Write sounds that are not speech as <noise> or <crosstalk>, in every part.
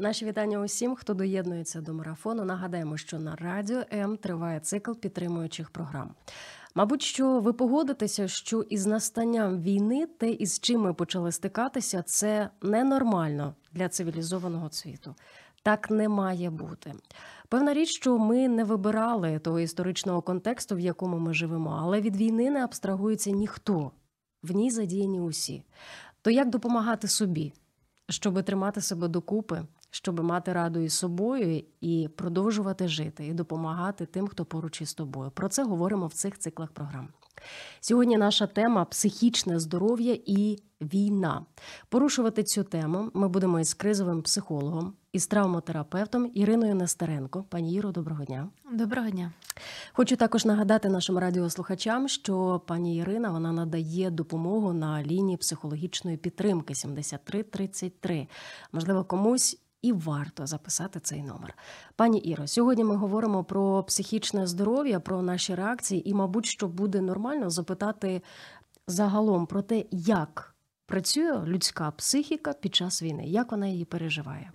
Наші вітання усім, хто доєднується до марафону. Нагадаємо, що на радіо М триває цикл підтримуючих програм. Мабуть, що ви погодитеся, що із настанням війни, те, із чим ми почали стикатися, це ненормально для цивілізованого світу. Так не має бути. Певна річ, що ми не вибирали того історичного контексту, в якому ми живемо, але від війни не абстрагується ніхто. В ній задіяні усі. То як допомагати собі, щоб тримати себе докупи, щоб мати раду із собою і продовжувати жити, і допомагати тим, хто поруч із тобою. Про це говоримо в цих циклах програм. Сьогодні наша тема психічне здоров'я і війна. Порушувати цю тему ми будемо із кризовим психологом, із травмотерапевтом Іриною Нестеренко. Пані Іро, доброго дня. Доброго дня. Хочу також нагадати нашим радіослухачам, що пані Ірина вона надає допомогу на лінії психологічної підтримки 7333. Можливо, комусь і варто записати цей номер. Пані Іро, сьогодні ми говоримо про психічне здоров'я, про наші реакції, і, мабуть, що буде нормально запитати загалом про те, як працює людська психіка під час війни, як вона її переживає.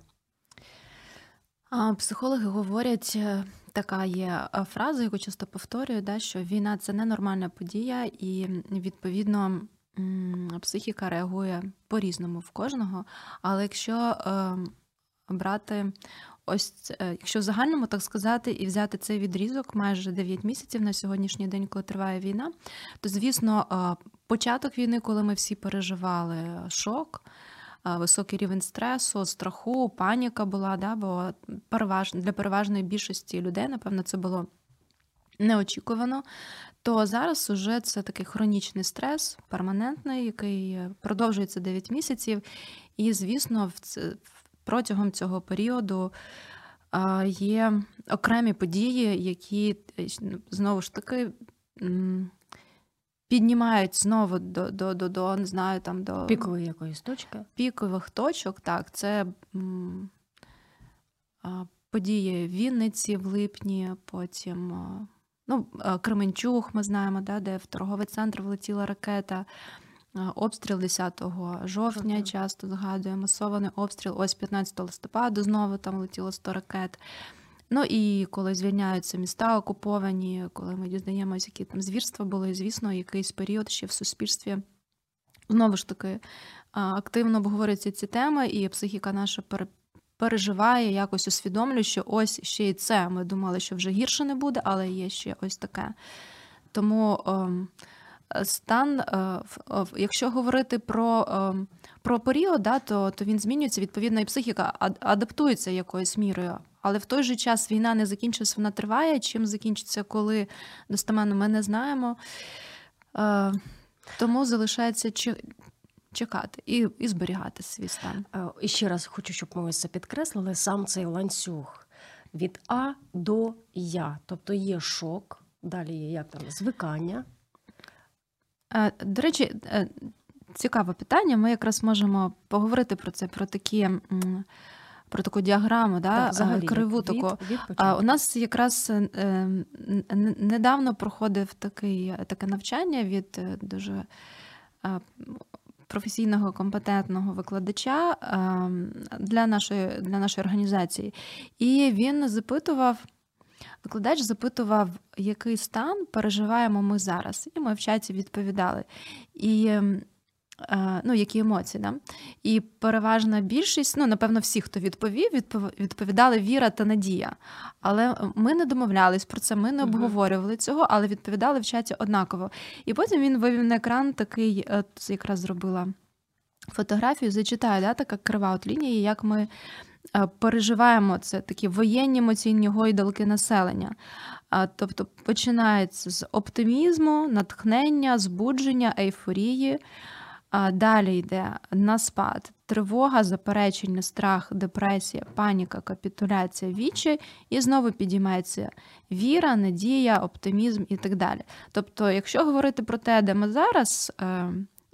Психологи говорять, е, така є е, фраза, яку часто повторюю, да, що війна це ненормальна подія, і відповідно психіка реагує по-різному в кожного. Але якщо ем, брати ось, е, якщо в загальному так сказати, і взяти цей відрізок майже 9 місяців на сьогоднішній день, коли триває війна, то звісно, е, початок війни, коли ми всі переживали шок. Е, високий рівень стресу, страху, паніка була, да, бо переваж... для переважної більшості людей, напевно, це було неочікувано. То зараз уже це такий хронічний стрес, перманентний, який продовжується 9 місяців. І, звісно, в протягом цього періоду є окремі події, які е, знову ж таки піднімають знову до до, до, до не знаю, там до пікової якоїсь точки. Пікових точок, так, це події в Вінниці в липні, потім ну, Кременчуг, ми знаємо, да, де в торговий центр влетіла ракета. Обстріл 10 жовтня часто згадує масований обстріл. Ось 15 листопада знову там летіло 100 ракет. Ну і коли звільняються міста окуповані, коли ми дізнаємося, які там звірства були, звісно, якийсь період ще в суспільстві знову ж таки активно обговорюються ці теми, і психіка наша переживає, якось усвідомлює, що ось ще і це. Ми думали, що вже гірше не буде, але є ще ось таке. Тому. Ем, стан, е, якщо говорити про ем, про період, да, то то він змінюється, відповідно, і психіка адаптується якоюсь мірою. Але в той же час війна не закінчилась, вона триває. Чим закінчиться, коли достеменно ми не знаємо. Е, тому залишається чекати і і зберігати свій стан. Е, і ще раз хочу, щоб ми ось це підкреслили сам цей ланцюг від А до Я. Тобто є шок, далі є як там звикання. Е, до речі, е, цікаве питання. Ми якраз можемо поговорити про це, про такі. Про таку діаграму, да, так, е, криву від, таку. Від, у нас якраз недавно проходив такий, таке навчання від дуже професійного компетентного викладача для нашої, для нашої організації. І він запитував. Викладач запитував, який стан переживаємо ми зараз, і ми в чаті відповідали. І ем, е, ну, які емоції. Да? І переважна більшість, ну, напевно, всі, хто відповів, відповідали віра та надія. Але ми не домовлялись про це, ми не обговорювали цього, але відповідали в чаті однаково. І потім він вивів на екран такий, е, якраз зробила фотографію, зачитаю, да, така крива от лінії, як ми Е, переживаємо це такі воєнні емоційні гойдалки населення. Е, тобто починається з оптимізму, натхнення, збудження, ейфорії. Далі йде на спад, тривога, заперечення, страх, депресія, паніка, капітуляція, вічі, і знову підіймається віра, надія, оптимізм і так далі. Тобто, якщо говорити про те, де ми зараз.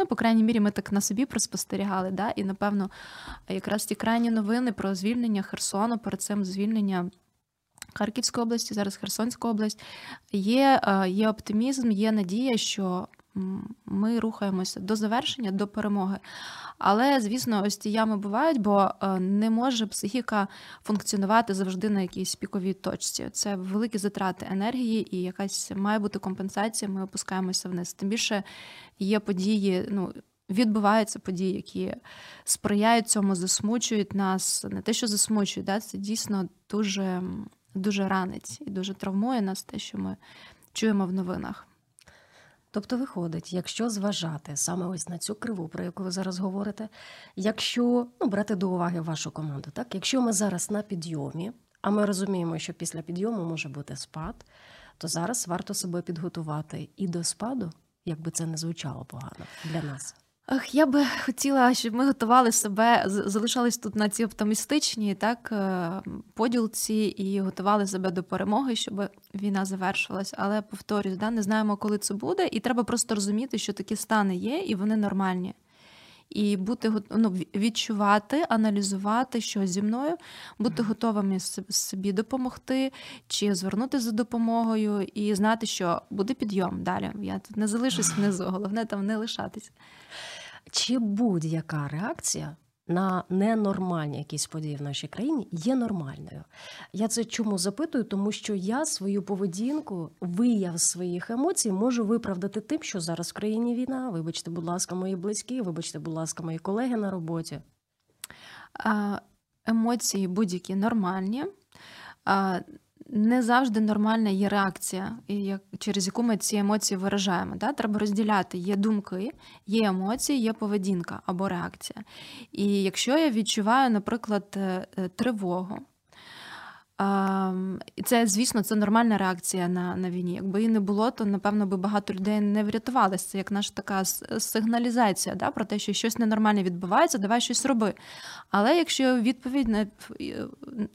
Ну, по крайній мірі, ми так на собі проспостерігали, да? і напевно, якраз ті крайні новини про звільнення Херсону, перед цим звільнення Харківської області, зараз Херсонська область, є, е, є оптимізм, є надія, що ми рухаємося до завершення, до перемоги. Але, звісно, ось ці ями бувають, бо е, не може психіка функціонувати завжди на якійсь піковій точці. Це великі затрати енергії, і якась має бути компенсація. Ми опускаємося вниз. Тим більше є події, ну. Відбуваються події, які сприяють цьому, засмучують нас. Не те, що засмучують, да, це дійсно дуже дуже ранить і дуже травмує нас, те, що ми чуємо в новинах. Тобто, виходить, якщо зважати саме ось на цю криву, про яку ви зараз говорите, якщо ну, брати до уваги вашу команду, так якщо ми зараз на підйомі, а ми розуміємо, що після підйому може бути спад, то зараз варто себе підготувати і до спаду, якби це не звучало погано для нас. Ах, я би хотіла, щоб ми готували себе, залишались тут на цій оптимістичній так е, поділці і готували себе до перемоги, щоб війна завершилась. Але повторюсь, да, не знаємо, коли це буде, і треба просто розуміти, що такі стани є, і вони нормальні. І бути ну, відчувати, аналізувати, що зі мною, бути готовими собі допомогти, чи звернути за допомогою, і знати, що буде підйом далі. Я тут не залишусь внизу, головне там не лишатись. Чи будь-яка реакція на ненормальні якісь події в нашій країні є нормальною? Я це чому запитую? Тому що я свою поведінку, вияв своїх емоцій можу виправдати тим, що зараз в країні війна. Вибачте, будь ласка, мої близькі, вибачте, будь ласка, мої колеги на роботі. Емоції будь-які нормальні не завжди нормальна є реакція, через яку ми ці емоції виражаємо. Да? Треба розділяти: є думки, є емоції, є поведінка або реакція. І якщо я відчуваю, наприклад, е, е, тривогу, і це, звісно, це нормальна реакція на на війні. Якби її не було, то напевно би багато людей не врятувалися. Це як наша така сигналізація да, про те, що щось ненормальне відбувається, давай щось роби. Але якщо відповідь на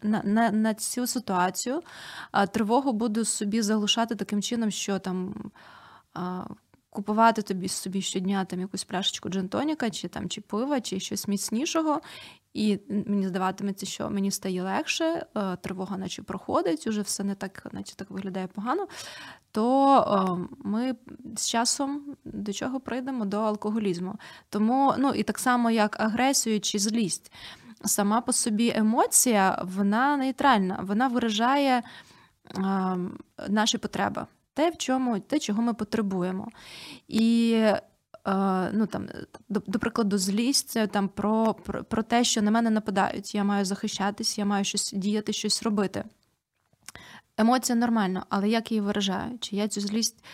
на, на, на цю ситуацію, тривогу буду собі заглушати таким чином, що там. Купувати тобі собі щодня там якусь пляшечку джентоніка, чи там чи пива, чи щось міцнішого, і мені здаватиметься, що мені стає легше, е, тривога, наче проходить, уже все не так, наче так виглядає погано. То е, ми з часом до чого прийдемо? До алкоголізму. Тому, ну і так само, як агресію чи злість, сама по собі емоція, вона нейтральна, вона виражає е, наші потреби. Те, в чому, те, чого ми потребуємо. І ну там, до, до прикладу, злість це там про, про, про те, що на мене нападають. Я маю захищатись, я маю щось діяти, щось робити. Емоція нормальна, але як її виражаю? Чи я цю злість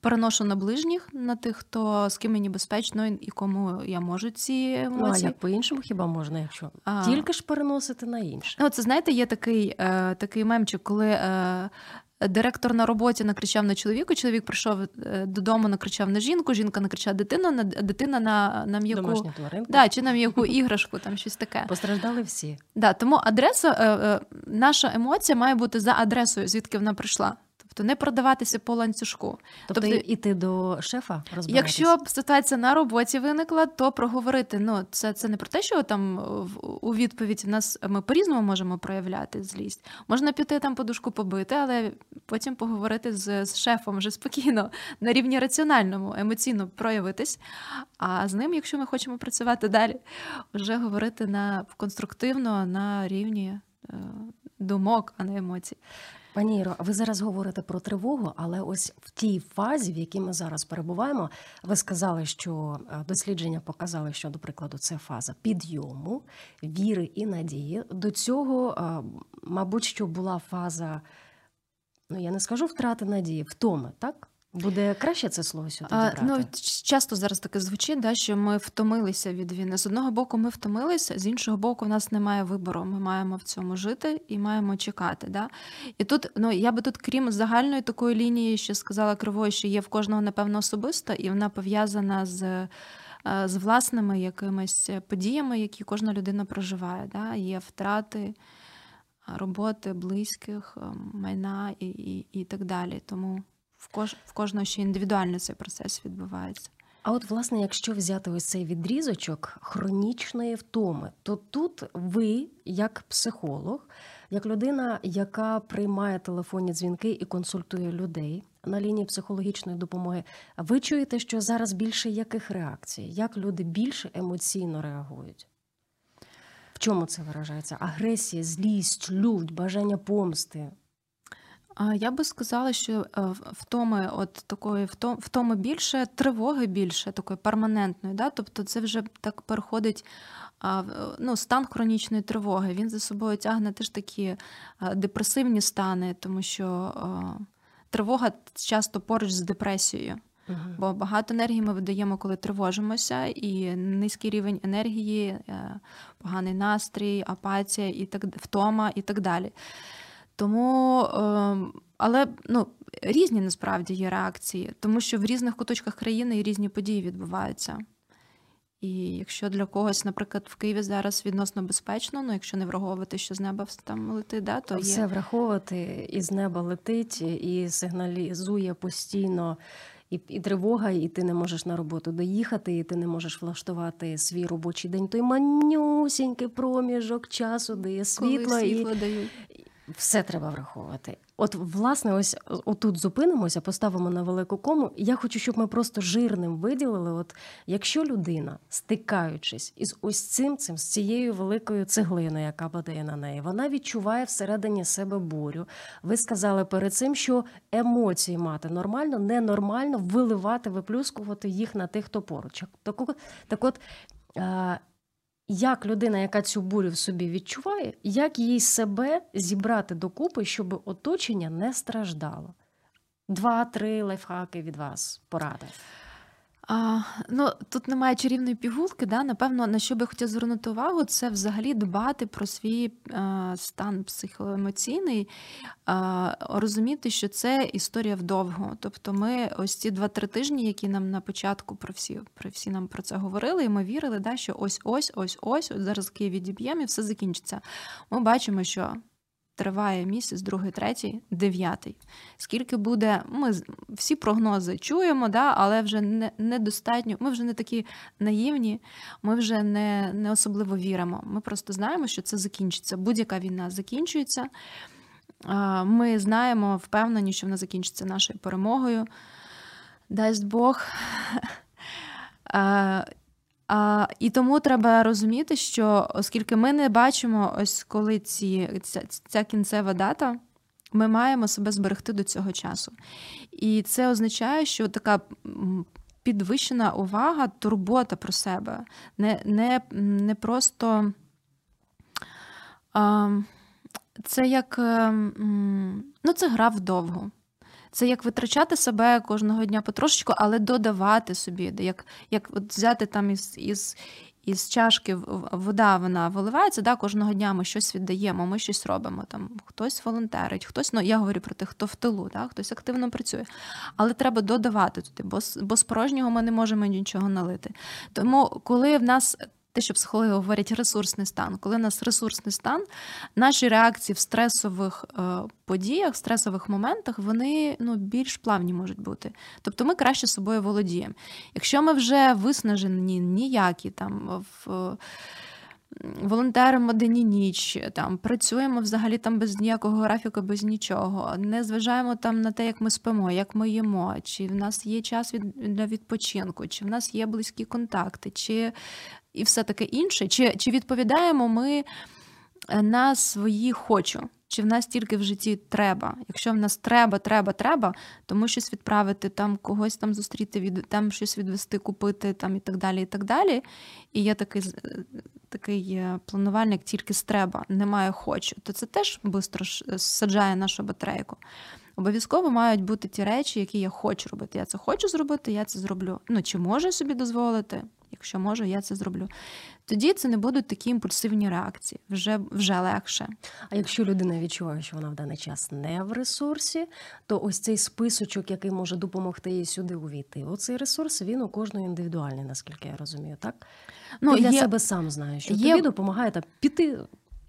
переношу на ближніх, на тих, хто з ким мені безпечно і кому я можу ці емоції? Ну, а як по-іншому хіба можна, якщо а... тільки ж переносити на інше? Ну, це знаєте, є такий е, такий мемчик, коли е, Директор на роботі накричав на чоловіка, чоловік прийшов е, додому, накричав на жінку, жінка накричала дитину, на дитина на на м'яку да, чи на м'яку іграшку, там щось таке. Постраждали всі. Да, Тому адреса, е, е, наша емоція має бути за адресою, звідки вона прийшла. Тобто не продаватися по ланцюжку. Тобто, тобто іти до шефа розбиратись? Якщо ситуація на роботі виникла, то проговорити. Ну це це не про те, що там у відповідь в нас ми по-різному можемо проявляти злість. Можна піти там подушку побити, але потім поговорити з, з шефом вже спокійно на рівні раціональному, емоційно проявитись. А з ним, якщо ми хочемо працювати далі, вже говорити на конструктивно на рівні е, думок, а не емоцій. Пані Іро, ви зараз говорите про тривогу, але ось в тій фазі, в якій ми зараз перебуваємо, ви сказали, що е, дослідження показали, що, до прикладу, це фаза підйому, віри і надії. До цього, е, мабуть, що була фаза, ну я не скажу втрати надії, втоми, так? Буде краще це слово сюди брати? Ну, Часто зараз таке звучить, да, що ми втомилися від війни. З одного боку, ми втомилися, з іншого боку, в нас немає вибору. Ми маємо в цьому жити і маємо чекати. Да? І тут, ну я би тут, крім загальної такої лінії, що сказала Кривою, що є в кожного, напевно, особисто, і вона пов'язана з е, з власними якимись подіями, які кожна людина проживає. Да? Є втрати роботи, близьких, майна і, і, і так далі. Тому в кож, в кожного ще індивідуально цей процес відбувається. А от, власне, якщо взяти ось цей відрізочок хронічної втоми, то тут ви, як психолог, як людина, яка приймає телефонні дзвінки і консультує людей на лінії психологічної допомоги, ви чуєте, що зараз більше яких реакцій? Як люди більше емоційно реагують? В чому це виражається? Агресія, злість, лють, бажання помсти? Я би сказала, що е, втоми от такої втоми більше, тривоги більше, такої перманентної. Да? Тобто це вже так переходить ну, стан хронічної тривоги. Він за собою тягне теж такі депресивні стани, тому що тривога часто поруч з депресією. uh Бо багато енергії ми видаємо, коли тривожимося, і низький рівень енергії, е, поганий настрій, апатія, і так втома і так далі. Тому, ем, але ну, різні насправді є реакції, тому що в різних куточках країни різні події відбуваються. І якщо для когось, наприклад, в Києві зараз відносно безпечно, ну якщо не враховувати, що з неба там летить, да, то все враховувати і з неба летить, і сигналізує постійно. І і тривога, і ти не можеш на роботу доїхати, і ти не можеш влаштувати свій робочий день. Той манюсінький проміжок часу, де є світло, світло і, дають. Все треба враховувати. От, власне, ось отут зупинимося, поставимо на велику кому. Я хочу, щоб ми просто жирним виділили. От якщо людина, стикаючись із ось цим цим, з цією великою цеглиною, яка падає на неї, вона відчуває всередині себе бурю. Ви сказали перед цим, що емоції мати нормально, ненормально виливати, виплюскувати їх на тих, хто поруч. Так, так от як людина, яка цю бурю в собі відчуває, як їй себе зібрати докупи, щоб оточення не страждало? Два-три лайфхаки від вас поради. А, Ну тут немає чарівної пігулки. Да? Напевно, на що би хотів звернути увагу, це взагалі дбати про свій а, стан психоемоційний, а, розуміти, що це історія вдовго. Тобто, ми ось ці два-три тижні, які нам на початку про всі про всі нам про це говорили, і ми вірили, да, що ось ось ось ось ось зараз Київ відіб'ємо і все закінчиться. Ми бачимо, що триває місяць, другий, третій, дев'ятий. Скільки буде, ми всі прогнози чуємо, да, але вже не, недостатньо. Ми вже не такі наївні, ми вже не, не особливо віримо. Ми просто знаємо, що це закінчиться. Будь-яка війна закінчується. Ми знаємо, впевнені, що вона закінчиться нашою перемогою. Дасть Бог. <laughs> А, І тому треба розуміти, що оскільки ми не бачимо, ось коли ці, ця, ця кінцева дата, ми маємо себе зберегти до цього часу. І це означає, що така підвищена увага, турбота про себе, не не, не просто а, це як ну, це гра вдовго. Це як витрачати себе кожного дня потрошечку, але додавати собі, як як от взяти там із із, із чашки вода вона виливається, да, кожного дня ми щось віддаємо, ми щось робимо. Там Хтось волонтерить, хтось, ну я говорю про тих, хто в тилу, да, хтось активно працює. Але треба додавати туди, бо бо з порожнього ми не можемо нічого налити. Тому, коли в нас те, що психологи говорять, ресурсний стан. Коли у нас ресурсний стан, наші реакції в стресових е, подіях, в стресових моментах, вони ну, більш плавні можуть бути. Тобто ми краще собою володіємо. Якщо ми вже виснажені, ніякі там в. Волонтеримо день і ніч, там працюємо взагалі там без ніякого графіку, без нічого. Не зважаємо там на те, як ми спимо, як ми їмо, чи в нас є час від, для відпочинку, чи в нас є близькі контакти, чи і все таке інше. Чи, Чи відповідаємо ми е, на свої хочу? Чи в нас тільки в житті треба? Якщо в нас треба, треба, треба, тому щось відправити, там когось там зустріти, від там щось відвести, купити там і так далі. І так далі. І є такий е, такий е, планувальник, тільки з треба, немає хочу, то це теж швидко саджає нашу батарейку. Обов'язково мають бути ті речі, які я хочу робити. Я це хочу зробити, я це зроблю. Ну чи можу собі дозволити? Якщо можу, я це зроблю. Тоді це не будуть такі імпульсивні реакції, вже вже легше. А якщо людина відчуває, що вона в даний час не в ресурсі, то ось цей списочок, який може допомогти їй сюди увійти, оцей ресурс він у кожної індивідуальний, наскільки я розумію, так? Ну, Ти для є... себе сам знаєш, що є... тобі допомагає та піти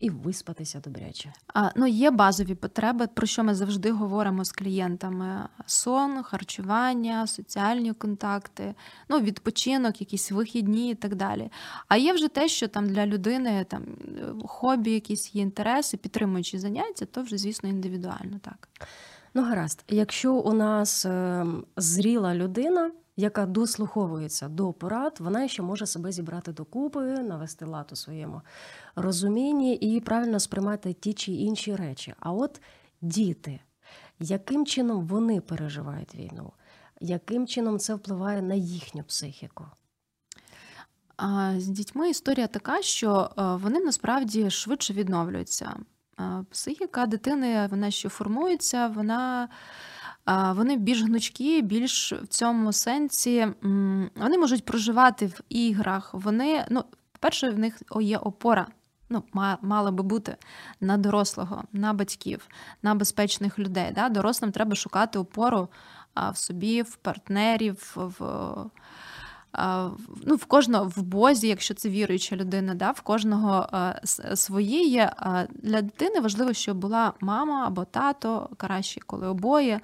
і виспатися добряче. А, Ну, є базові потреби, про що ми завжди говоримо з клієнтами: сон, харчування, соціальні контакти, ну, відпочинок, якісь вихідні і так далі. А є вже те, що там для людини там хобі, якісь є інтереси, підтримуючі заняття, то вже, звісно, індивідуально так. Ну, гаразд, якщо у нас е, зріла людина яка дослуховується до порад, вона ще може себе зібрати докупи, навести лад у своєму розумінні і правильно сприймати ті чи інші речі. А от діти, яким чином вони переживають війну, яким чином це впливає на їхню психіку? З дітьми історія така, що вони насправді швидше відновлюються. Психіка дитини, вона ще формується, вона вони більш гнучкі, більш в цьому сенсі вони можуть проживати в іграх. Вони, ну, по-перше, в них є опора. Ну, мала би бути на дорослого, на батьків, на безпечних людей. Да? Дорослим треба шукати опору в собі, в партнерів, в ну, в кожного в Бозі, якщо це віруюча людина, да, в кожного свої є. Для дитини важливо, щоб була мама або тато, краще, коли обоє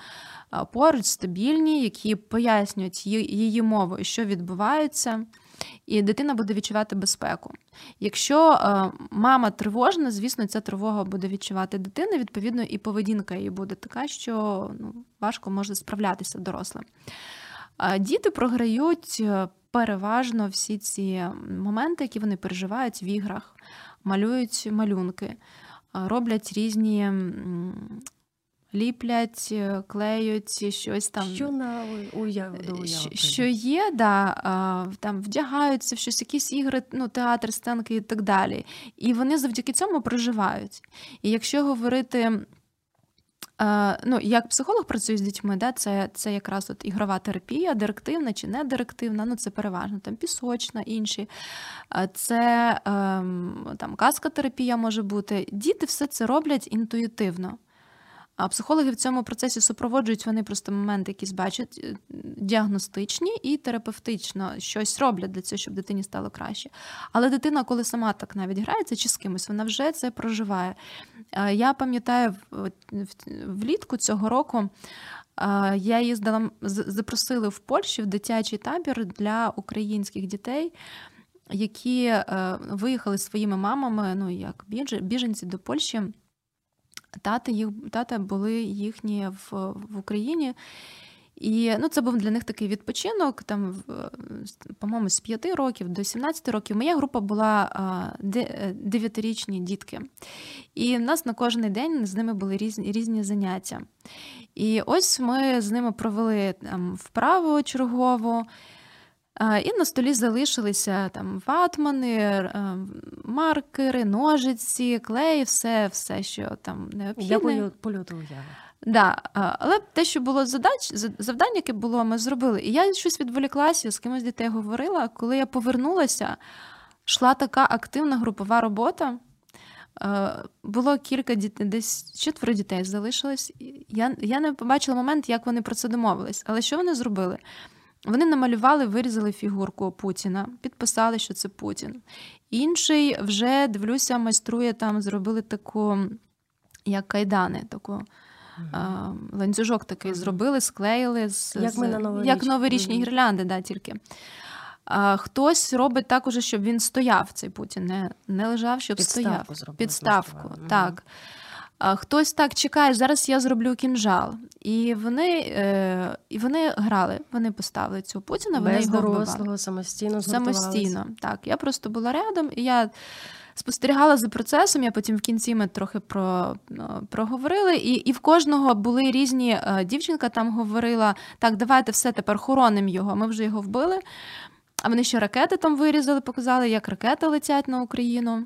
поруч стабільні, які пояснюють її мовою, що відбувається. І дитина буде відчувати безпеку. Якщо е, мама тривожна, звісно, ця тривога буде відчувати дитина, відповідно, і поведінка її буде така, що ну, важко може справлятися дорослим. Діти програють е, переважно всі ці моменти, які вони переживають в іграх, малюють малюнки, роблять різні. Ліплять, клеють щось там. Що на уяв, до уяви Що є, да, там вдягаються в щось, якісь ігри, ну, театр, сценки і так далі. І вони завдяки цьому проживають. І якщо говорити Ну, Як психолог працює з дітьми, да, це це якраз от ігрова терапія, директивна чи не директивна, ну це переважно там пісочна, інші. Це ем, там казка-терапія може бути. Діти все це роблять інтуїтивно. А психологи в цьому процесі супроводжують вони просто моменти, якісь бачать е, діагностичні і терапевтично щось роблять для цього, щоб дитині стало краще. Але дитина, коли сама так навіть грається чи з кимось, вона вже це проживає. Я пам'ятаю, влітку цього року я їздила, запросили в Польщі в дитячий табір для українських дітей. Які е, виїхали своїми мамами, ну як біженці до Польщі, Тати їх тата були їхні в в Україні. І ну, це був для них такий відпочинок, там, по-моєму, з 5 років до 17 років. Моя група була 9-річні дітки. І в нас на кожен день з ними були різні різні заняття. І ось ми з ними провели там вправу чергову. І на столі залишилися там ватмани, маркери, ножиці, клей, все, все, що там необхідне. Я польоту уяви. Да, але те, що було задач, завдання, яке було, ми зробили. І я щось відволіклася, з кимось дітей говорила. Коли я повернулася, йшла така активна групова робота. Було кілька дітей, десь четверо дітей залишилось. Я я не побачила момент, як вони про це домовились. Але що вони зробили? Вони намалювали, вирізали фігурку Путіна, підписали, що це Путін. Інший вже дивлюся, майструє там, зробили таку, як кайдани, таку. Mm-hmm. Ланцюжок такий mm-hmm. зробили, склеїли з як, ми на новоріч... як новорічні mm-hmm. гірлянди, да, тільки. А, Хтось робить також, щоб він стояв, цей Путін, не не лежав, щоб Підставку стояв. Підставку. Так. Хтось так чекає, зараз я зроблю кінжал. І вони е, і вони грали, вони поставили цю Путіна, вони Без його дорослого, самостійно Самостійно. Так, я просто була рядом, і я спостерігала за процесом. Я потім в кінці ми трохи про, ну, проговорили. І і в кожного були різні е, дівчинка там говорила: так, давайте все тепер хоронимо його. Ми вже його вбили. А вони ще ракети там вирізали, показали, як ракети летять на Україну.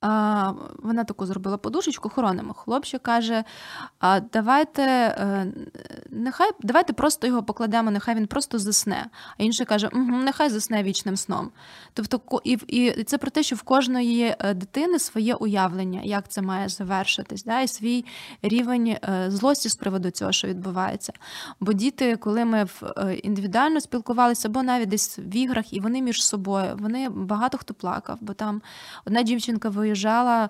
А, Вона таку зробила подушечку, хоронимо. Хлопчик каже: а, давайте е, нехай, давайте просто його покладемо, нехай він просто засне. А інший каже, угу, нехай засне вічним сном. Тобто, і і це про те, що в кожної е, дитини своє уявлення, як це має завершитись, да, і свій рівень е, злості з приводу цього, що відбувається. Бо діти, коли ми індивідуально спілкувалися, або навіть десь в іграх, і вони між собою, вони багато хто плакав, бо там одна дівчинка виїжджала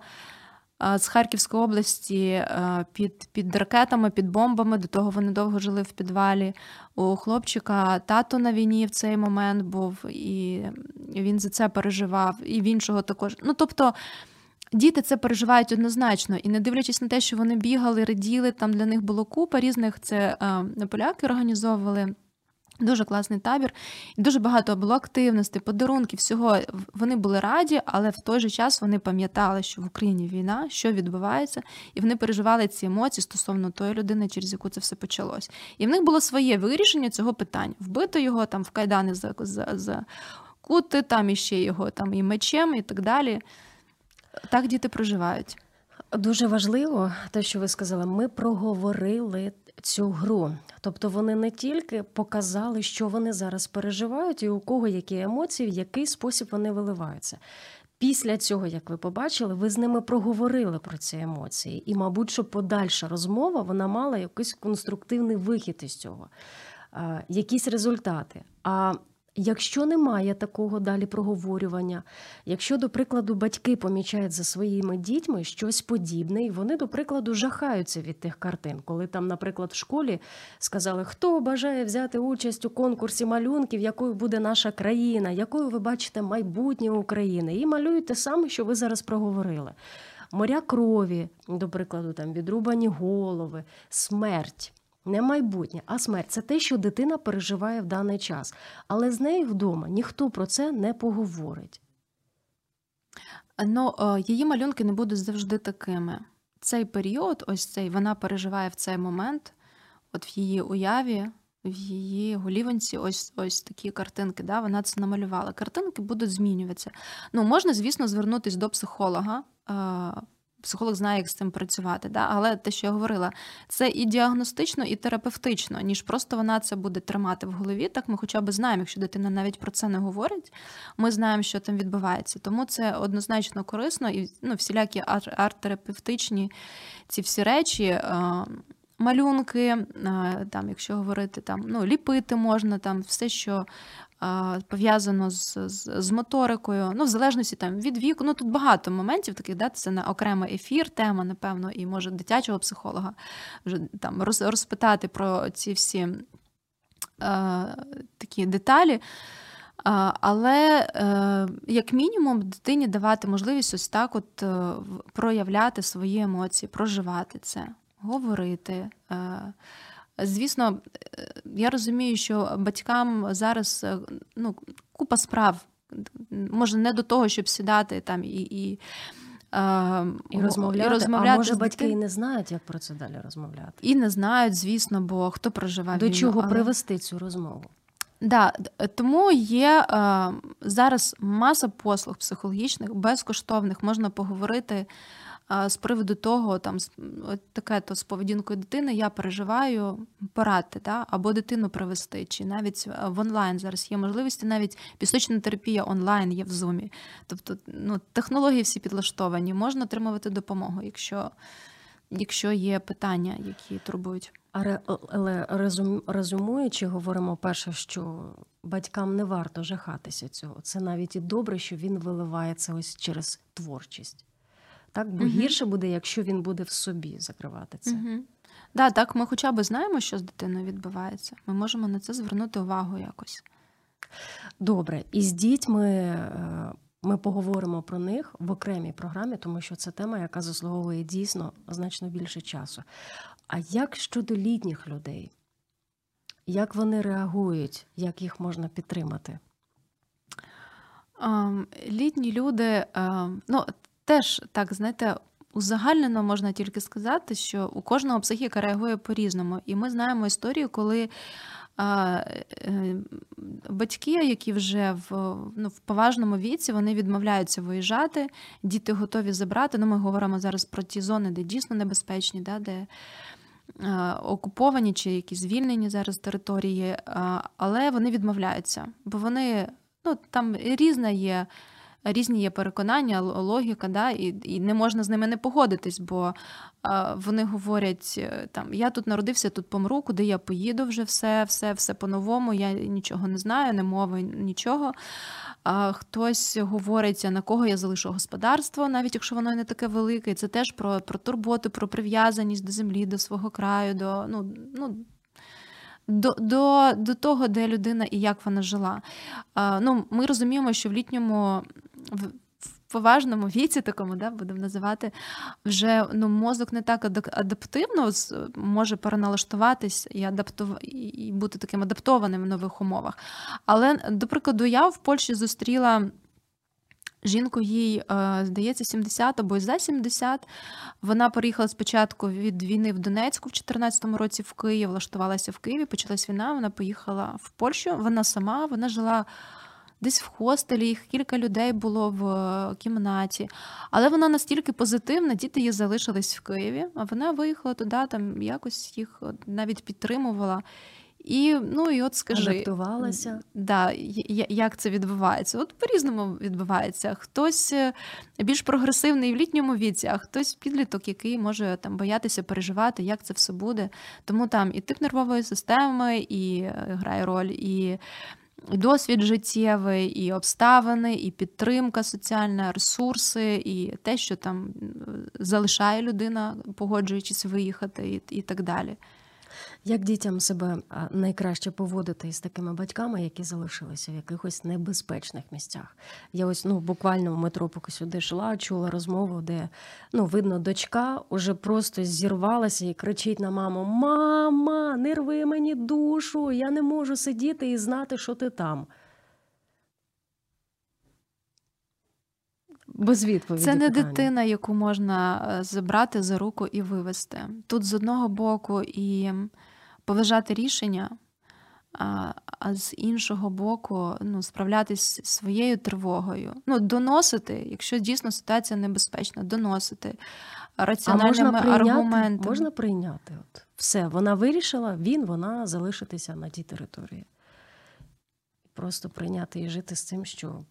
з Харківської області під під ракетами, під бомбами. До того вони довго жили в підвалі. У хлопчика тато на війні в цей момент був, і він за це переживав, і в іншого також. Ну тобто. Діти це переживають однозначно, і не дивлячись на те, що вони бігали, раділи, там для них було купа різних це поляки організовували. Дуже класний табір, дуже багато було активностей, подарунків, всього вони були раді, але в той же час вони пам'ятали, що в Україні війна, що відбувається, і вони переживали ці емоції стосовно тої людини, через яку це все почалось. І в них було своє вирішення цього питання: вбити його там в кайдани за, за, за кути, там іще його там і мечем, і так далі. Так діти проживають. Дуже важливо те, що ви сказали, ми проговорили цю гру. Тобто вони не тільки показали, що вони зараз переживають, і у кого які емоції, в який спосіб вони виливаються. Після цього, як ви побачили, ви з ними проговорили про ці емоції. І, мабуть, що подальша розмова вона мала якийсь конструктивний вихід із цього, якісь результати. А Якщо немає такого далі проговорювання, якщо, до прикладу, батьки помічають за своїми дітьми щось подібне, і вони, до прикладу, жахаються від тих картин, коли там, наприклад, в школі сказали, хто бажає взяти участь у конкурсі малюнків, якою буде наша країна, якою ви бачите майбутнє України, і малюють те саме, що ви зараз проговорили. Моря крові, до прикладу, там відрубані голови, смерть не майбутнє, а смерть це те, що дитина переживає в даний час. Але з нею вдома ніхто про це не поговорить. Ну, е, її малюнки не будуть завжди такими. Цей період, ось цей, вона переживає в цей момент, от в її уяві, в її голівонці, ось ось такі картинки. да, Вона це намалювала. Картинки будуть змінюватися. Ну, можна, звісно, звернутися до психолога. Психолог знає, як з цим працювати, да? але те, що я говорила, це і діагностично, і терапевтично, ніж просто вона це буде тримати в голові. Так ми хоча б знаємо, якщо дитина навіть про це не говорить, ми знаємо, що там відбувається. Тому це однозначно корисно і ну, всілякі арт-терапевтичні ці всі речі. Е, малюнки, там, якщо говорити, там ну ліпити можна, там все, що пов'язано з, з з, моторикою, ну, в залежності там від віку. Ну тут багато моментів таких, да, це на окремий ефір, тема, напевно, і може дитячого психолога вже там роз, розпитати про ці всі е, такі деталі. Але, е, як мінімум, дитині давати можливість ось так от е, проявляти свої емоції, проживати це, говорити. Звісно, е, я розумію, що батькам зараз е, ну, купа справ, може, не до того, щоб сідати там і. і і розмовляти, і розмовляти. А може батьки і не знають, як про це далі розмовляти. І не знають, звісно, бо хто проживає. До війну, чого але... привести цю розмову? Да, тому є е, зараз маса послуг психологічних, безкоштовних, можна поговорити з приводу того, там от таке то з поведінкою дитини я переживаю порадити, да? або дитину привести, чи навіть в онлайн зараз є можливості, навіть пісочна терапія онлайн є в зумі. Тобто ну, технології всі підлаштовані, можна отримувати допомогу, якщо якщо є питання, які турбують. Але резум, резумуючи, говоримо перше, що батькам не варто жахатися цього. Це навіть і добре, що він виливається ось через творчість. Так, бо угу. гірше буде, якщо він буде в собі закривати це. Угу. Да, так, ми хоча б знаємо, що з дитиною відбувається. Ми можемо на це звернути увагу якось. Добре, і з дітьми е, ми поговоримо про них в окремій програмі, тому що це тема, яка заслуговує дійсно значно більше часу. А як щодо літніх людей? Як вони реагують, як їх можна підтримати? Ем, літні люди, ем, ну теж так, знаєте, узагальнено можна тільки сказати, що у кожного психіка реагує по-різному. І ми знаємо історію, коли Е, батьки, які вже в ну, в поважному віці, вони відмовляються виїжджати, діти готові забрати. Ну, Ми говоримо зараз про ті зони, де дійсно небезпечні, да, де е, окуповані чи якісь звільнені зараз території, але вони відмовляються, бо вони ну, там різна є різні є переконання, логіка, да, і і не можна з ними не погодитись, бо а, вони говорять: е, там я тут народився, тут помру, куди я поїду вже все, все, все по-новому. Я нічого не знаю, не мови, нічого. А Хтось говорить, на кого я залишу господарство, навіть якщо воно не таке велике. Це теж про про турботу, про прив'язаність до землі, до свого краю, до ну, ну, до до, до того, де людина і як вона жила. А, ну, Ми розуміємо, що в літньому в поважному віці, такому, да, будемо називати, вже ну, мозок не так адаптивно може переналаштуватись і адаптов... і бути таким адаптованим в нових умовах. Але, до прикладу, я в Польщі зустріла. Жінку їй, е, здається, 70 або за 70. Вона приїхала спочатку від війни в Донецьку в 2014 році в Київ, влаштувалася в Києві, почалась війна, вона поїхала в Польщу. Вона сама, вона жила десь в хостелі, їх кілька людей було в е, кімнаті. Але вона настільки позитивна, діти її залишились в Києві, а вона виїхала туди, там якось їх навіть підтримувала. І ну і от скажи, Адаптувалася. Да, як це відбувається? От по-різному відбувається. Хтось е, більш прогресивний в літньому віці, а хтось підліток, який може там боятися переживати, як це все буде. Тому там і тип нервової системи, і е, грає роль, і досвід життєвий, і обставини, і підтримка соціальна, ресурси, і те, що там залишає людина, погоджуючись виїхати, і, і так далі. Як дітям себе найкраще поводити із такими батьками, які залишилися в якихось небезпечних місцях? Я ось ну буквально в метро, поки сюди йшла, чула розмову, де ну видно, дочка уже просто зірвалася і кричить на маму: Мама, не рви мені душу, я не можу сидіти і знати, що ти там. Без відповіді. Це не питання. дитина, яку можна е, забрати за руку і вивести. Тут з одного боку і поважати рішення, а а з іншого боку, ну, справлятися своєю тривогою. Ну, доносити, якщо дійсно ситуація небезпечна, доносити раціональними а можна аргументами. Можна прийняти. От Все, вона вирішила, він, вона залишитися на тій території. Просто прийняти і жити з цим, що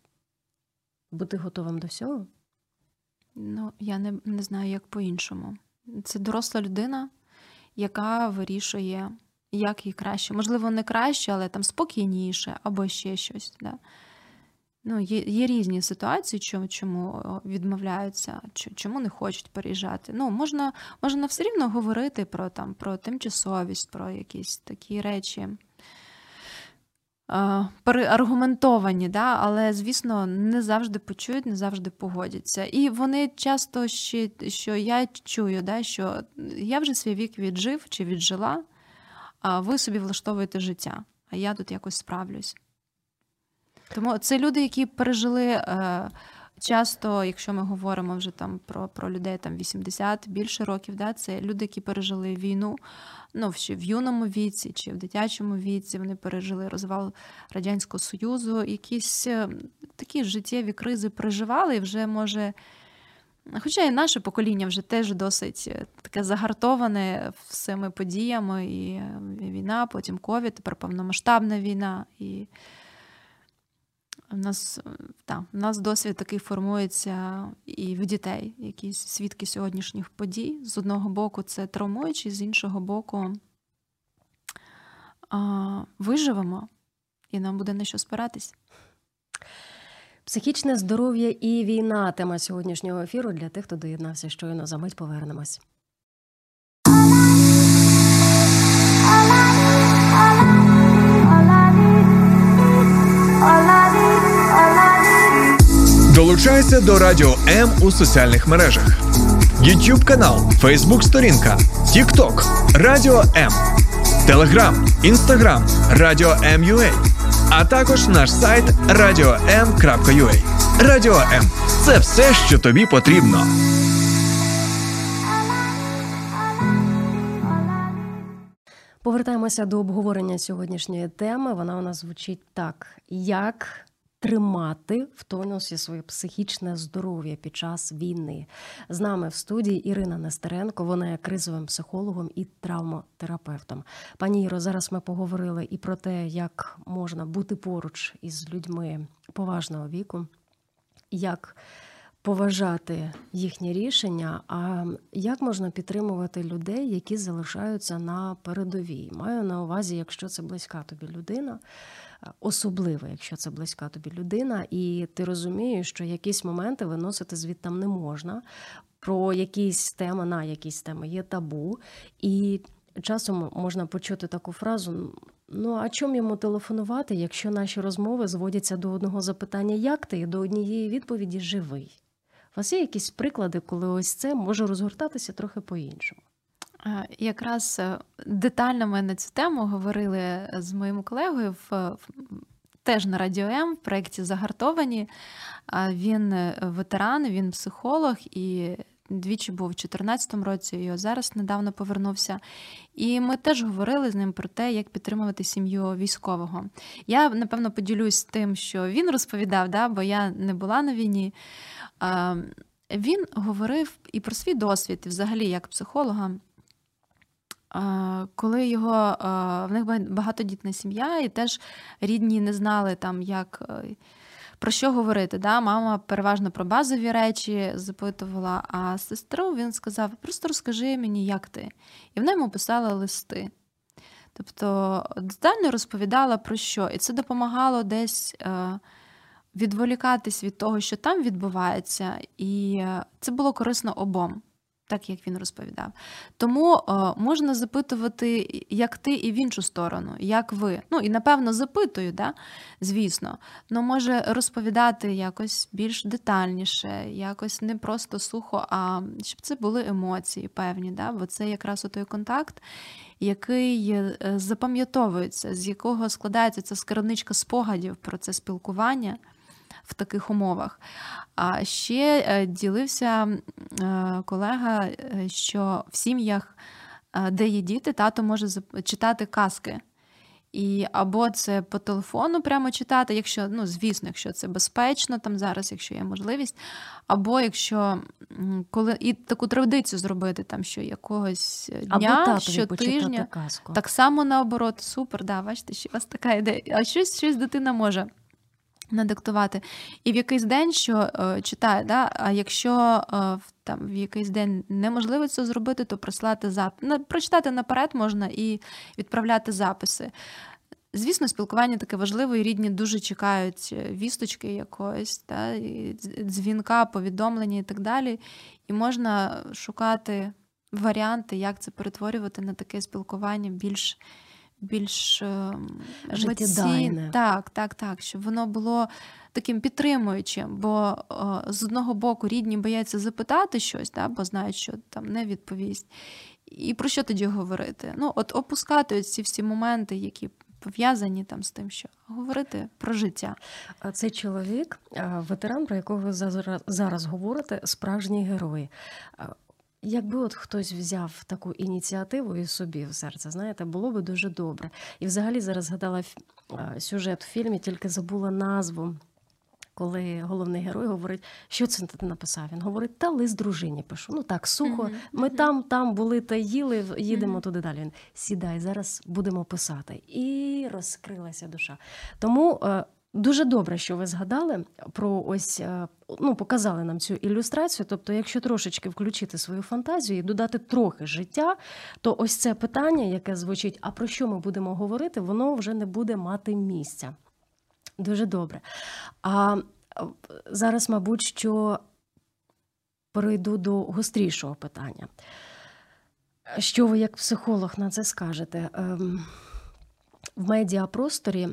бути готовим до всього? Ну, я не, не знаю, як по-іншому. Це доросла людина, яка вирішує, як їй краще. Можливо, не краще, але там спокійніше або ще щось. Да? Ну, Є є різні ситуації, чому чому відмовляються, чому не хочуть переїжджати. Ну, Можна можна все рівно говорити про там, про тимчасовість, про якісь такі речі переаргументовані, да, але, звісно, не завжди почують, не завжди погодяться. І вони часто ще, що я чую, да, що я вже свій вік віджив чи віджила, а ви собі влаштовуєте життя, а я тут якось справлюсь. Тому це люди, які пережили. Е, часто, якщо ми говоримо вже там про про людей там 80 більше років, да, це люди, які пережили війну, ну в юному віці чи в дитячому віці вони пережили розвал Радянського Союзу, якісь е, такі життєві кризи переживали і вже може. Хоча і наше покоління вже теж досить е, таке загартоване всіми подіями, і е, війна, потім ковід, тепер повномасштабна війна. І у нас та, у нас досвід такий формується і в дітей, якісь свідки сьогоднішніх подій. З одного боку, це травмуючі, з іншого боку, а, виживемо, і нам буде на що спиратись. Психічне здоров'я і війна тема сьогоднішнього ефіру для тих, хто доєднався щойно за мить повернемось. Долучайся до Радіо М у соціальних мережах: YouTube канал, Facebook сторінка, TikTok, Радіо М, Телеграм, Інстаграм, Радіо М.Ю.А. а також наш сайт radio.m.ua. Радіо М це все, що тобі потрібно. Повертаємося до обговорення сьогоднішньої теми. Вона у нас звучить так: як тримати в тонусі своє психічне здоров'я під час війни. З нами в студії Ірина Нестеренко, вона є кризовим психологом і травмотерапевтом. Пані Іро, зараз ми поговорили і про те, як можна бути поруч із людьми поважного віку, як поважати їхнє рішення. А як можна підтримувати людей, які залишаються на передовій? Маю на увазі, якщо це близька тобі людина, особливо, якщо це близька тобі людина, і ти розумієш, що якісь моменти виносити звідтам не можна. Про якісь теми на якісь теми є табу, і часом можна почути таку фразу: ну а чому йому телефонувати, якщо наші розмови зводяться до одного запитання, як ти, і до однієї відповіді живий? У вас є якісь приклади, коли ось це може розгортатися трохи по-іншому? Якраз е, детально ми на цю тему говорили з моїм колегою в. Теж на Радіо М в проєкті Загартовані. Він е, ветеран, він психолог і двічі був у 2014 році, і зараз недавно повернувся. І ми теж говорили з ним про те, як підтримувати сім'ю військового. Я, напевно, поділюсь тим, що він розповідав, да, бо я не була на війні. Він говорив і про свій досвід, і взагалі як психолога. Коли його в них багатодітна сім'я, і теж рідні не знали там, як е, про що говорити. Да? Мама переважно про базові речі запитувала, а сестру він сказав: просто розкажи мені, як ти. І вона йому писала листи. Тобто детально розповідала про що, і це допомагало десь е, відволікатись від того, що там відбувається, і е, це було корисно обом так як він розповідав. Тому е, можна запитувати, як ти, і в іншу сторону, як ви. Ну і напевно запитую, да? звісно, але може розповідати якось більш детальніше, якось не просто сухо, а щоб це були емоції певні, да? бо це якраз той контакт. Який е, запам'ятовується, з якого складається ця скарбничка спогадів про це спілкування в таких умовах. А ще е, ділився е, колега, е, що в сім'ях, де є діти, тато може читати казки. І Або це по телефону прямо читати, якщо, ну, звісно, якщо це безпечно, там зараз, якщо є можливість, або якщо коли і таку традицію зробити, там що якогось дня, щотижня, так само наоборот, супер, да, бачите, що у вас така ідея. А щось щось дитина може надиктувати. І в якийсь день, що е, читає, да, а якщо е, там в якийсь день неможливо це зробити, то прислати запис. Прочитати наперед можна і відправляти записи. Звісно, спілкування таке важливе, і рідні дуже чекають е, вісточки якоїсь, та, і дзвінка, повідомлення і так далі. І можна шукати варіанти, як це перетворювати на таке спілкування більш більш ем, життєдайне. Так, так, так, щоб воно було таким підтримуючим, бо з одного боку рідні бояться запитати щось, да, бо знають, що там не відповість. І про що тоді говорити? Ну, от опускати ці всі моменти, які пов'язані там з тим, що говорити про життя. Цей чоловік, ветеран, про якого ви зараз говорите, справжній герой. Якби от хтось взяв таку ініціативу і собі в серце, знаєте, було би дуже добре. І взагалі зараз згадала сюжет в фільмі, тільки забула назву. Коли головний герой говорить, що це ти написав? Він говорить, та лист дружині пишу. Ну так, сухо. Ми там, там були та їли, їдемо туди далі. Він сідай, зараз будемо писати. І розкрилася душа. Тому е, Дуже добре, що ви згадали про ось е, ну показали нам цю ілюстрацію. Тобто, якщо трошечки включити свою фантазію і додати трохи життя, то ось це питання, яке звучить, а про що ми будемо говорити, воно вже не буде мати місця. Дуже добре. А зараз, мабуть, що перейду до гострішого питання. Що ви як психолог на це скажете? Ем, в медіапросторі е,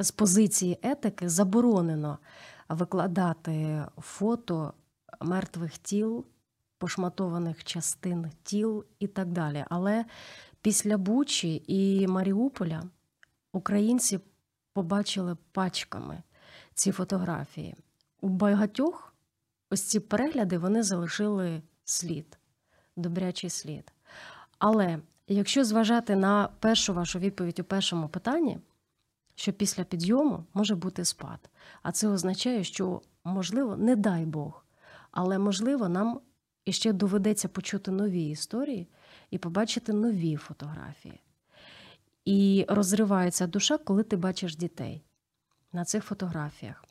з позиції етики заборонено викладати фото мертвих тіл, пошматованих частин тіл і так далі. Але після Бучі і Маріуполя українці побачили пачками ці фотографії. У багатьох ось ці перегляди вони залишили слід, добрячий слід. Але Якщо зважати на першу вашу відповідь у першому питанні, що після підйому може бути спад. А це означає, що, можливо, не дай Бог, але можливо, нам іще доведеться почути нові історії і побачити нові фотографії. І розривається душа, коли ти бачиш дітей на цих фотографіях.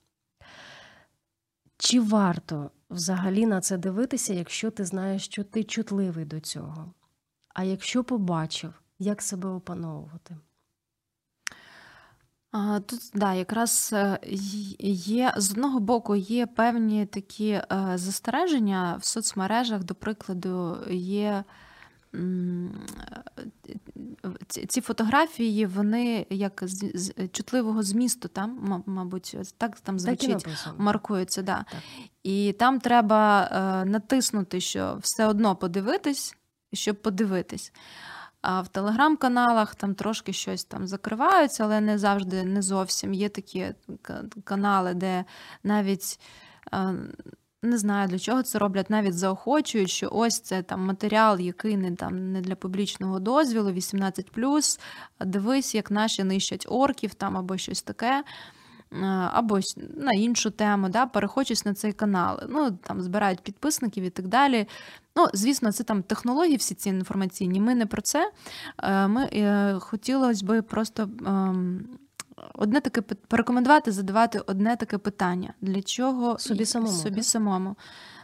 Чи варто взагалі на це дивитися, якщо ти знаєш, що ти чутливий до цього? А якщо побачив, як себе опановувати? Тут да, якраз е, є з одного боку є певні такі е, застереження в соцмережах, до прикладу, є ці фотографії, вони як з чутливого змісту, там, мабуть, так там звучить, так маркуються. Да. Так. І там треба е, натиснути, що все одно подивитись, щоб подивитись. А в телеграм-каналах там трошки щось там закриваються, але не завжди, не зовсім. Є такі канали, де навіть не знаю для чого це роблять, навіть заохочують, що ось це там матеріал, який не там не для публічного дозвілу, 18+, Дивись, як наші нищать орків там або щось таке. Або на іншу тему, да, переходять на цей канал. Ну, там збирають підписників і так далі. Ну, звісно, це там технології, всі ці інформаційні. Ми не про це. Е, ми е, хотілося би просто ем, одне таке порекомендувати задавати одне таке питання. Для чого собі самому? Собі самому.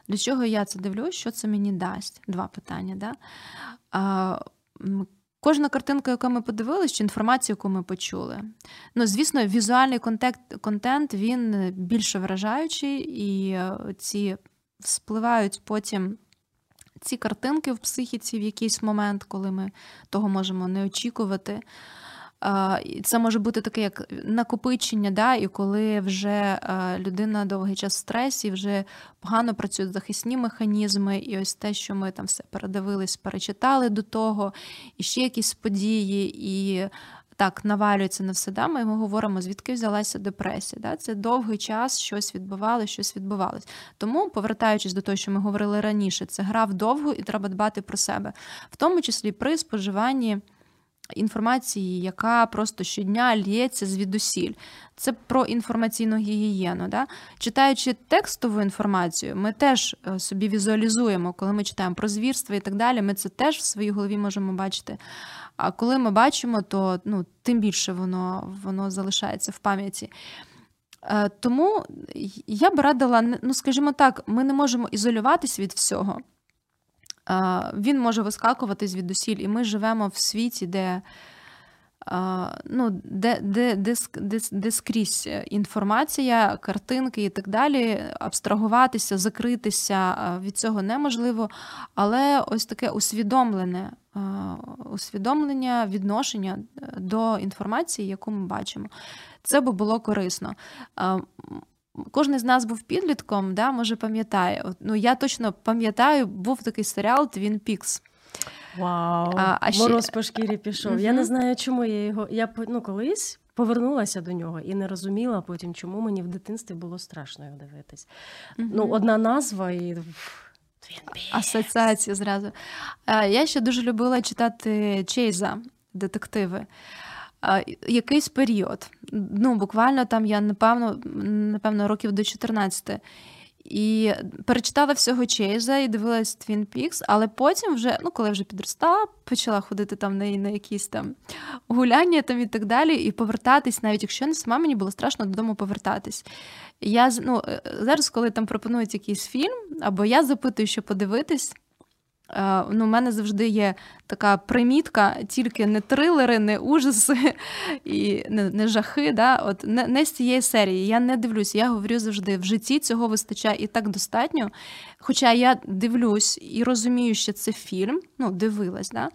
Для чого я це дивлюсь, що це мені дасть? Два питання. Да? А, Кожна картинка, яку ми подивилися, чи інформацію, яку ми почули. Ну, звісно, візуальний контент, контент він більше вражаючий, і е, ці вспливають потім ці картинки в психіці в якийсь момент, коли ми того можемо не очікувати. Це може бути таке, як накопичення, да, і коли вже людина довгий час в стресі, вже погано працюють захисні механізми, і ось те, що ми там все передивились, перечитали до того, і ще якісь події, і так навалюється на все. Да, Ми говоримо, звідки взялася депресія. Да? Це довгий час щось відбувалося, щось відбувалось. Тому, повертаючись до того, що ми говорили раніше, це гра вдовгу і треба дбати про себе, в тому числі при споживанні інформації, яка просто щодня лється звідусіль. Це про інформаційну гігієну. Да? Читаючи текстову інформацію, ми теж е, собі візуалізуємо, коли ми читаємо про звірства і так далі. Ми це теж в своїй голові можемо бачити. А коли ми бачимо, то ну, тим більше воно, воно залишається в пам'яті. Е, тому я б радила, ну скажімо так, ми не можемо ізолюватись від всього він може вискакувати звідусіль, і ми живемо в світі, де ну, де, де, де, де, скрізь інформація, картинки і так далі. Абстрагуватися, закритися від цього неможливо. Але ось таке усвідомлене усвідомлення відношення е, до інформації, яку ми бачимо, це би було корисно. Кожен з нас був підлітком, да, може пам'ятає. Ну, Я точно пам'ятаю, був такий серіал Twin Peaks. Вау, а, а Мороз по шкірі пішов. Uh-huh. Я не знаю, чому я його. Я ну, колись повернулася до нього і не розуміла потім, чому мені в дитинстві було страшно його дивитись. Uh-huh. Ну, Одна назва і. Асоціація зразу. Я ще дуже любила читати Чейза, детективи якийсь період. Ну, буквально там я напевно, напевно, років до 14. І перечитала всього Чейза і дивилась Twin Peaks, але потім, вже, ну, коли вже підростала, почала ходити там на на якісь там гуляння там і так далі, і повертатись, навіть якщо не сама мені було страшно додому повертатись. Я ну, е, Зараз, коли там пропонують якийсь фільм, або я запитую, що подивитись. Е, ну, У мене завжди є така примітка, тільки не трилери, не ужаси <laughs> і не не жахи. Да? От Не не з цієї серії. Я не дивлюсь, я говорю завжди, в житті цього вистачає і так достатньо. Хоча я дивлюсь і розумію, що це фільм, ну, дивилась, да?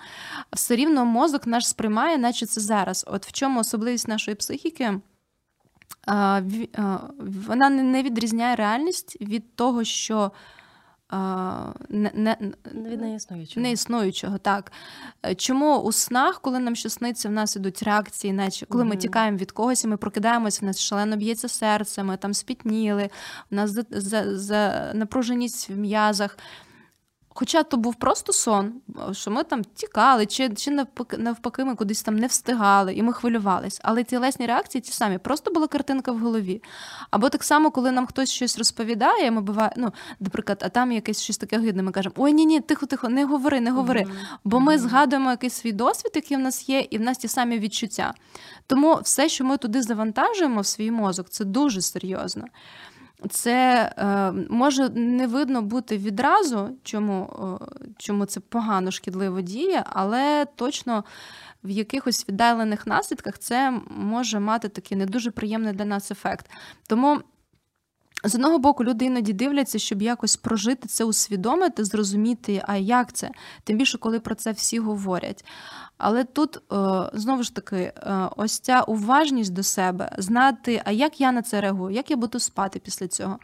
все рівно мозок наш сприймає, наче це зараз. От в чому особливість нашої психіки? Вона не відрізняє реальність від того, що не, не, від неіснуючого. неіснуючого. Так. Чому у снах, коли нам щось сниться, в нас ідуть реакції, наче коли mm-hmm. ми тікаємо від когось, і ми прокидаємося, в нас шалено б'ється серце, ми там спітніли, в нас за, за, за напруженість в м'язах. Хоча то був просто сон, що ми там тікали, чи чи навпаки, навпаки ми кудись там не встигали, і ми хвилювались. Але тілесні реакції ті самі, просто була картинка в голові. Або так само, коли нам хтось щось розповідає, ми буває, ну, наприклад, а там якесь щось таке гидне, ми кажемо: ой, ні, ні, тихо, тихо, не говори, не говори. Mm-hmm. Бо ми згадуємо якийсь свій досвід, який в нас є, і в нас ті самі відчуття. Тому все, що ми туди завантажуємо в свій мозок, це дуже серйозно це е, може не видно бути відразу, чому чому це погано шкідливо діє, але точно в якихось віддалених наслідках це може мати такий не дуже приємний для нас ефект. Тому. З одного боку, люди іноді дивляться, щоб якось прожити це, усвідомити, зрозуміти, а як це, тим більше, коли про це всі говорять. Але тут е, знову ж таки, е, ось ця уважність до себе, знати, а як я на це реагую, як я буду спати після цього.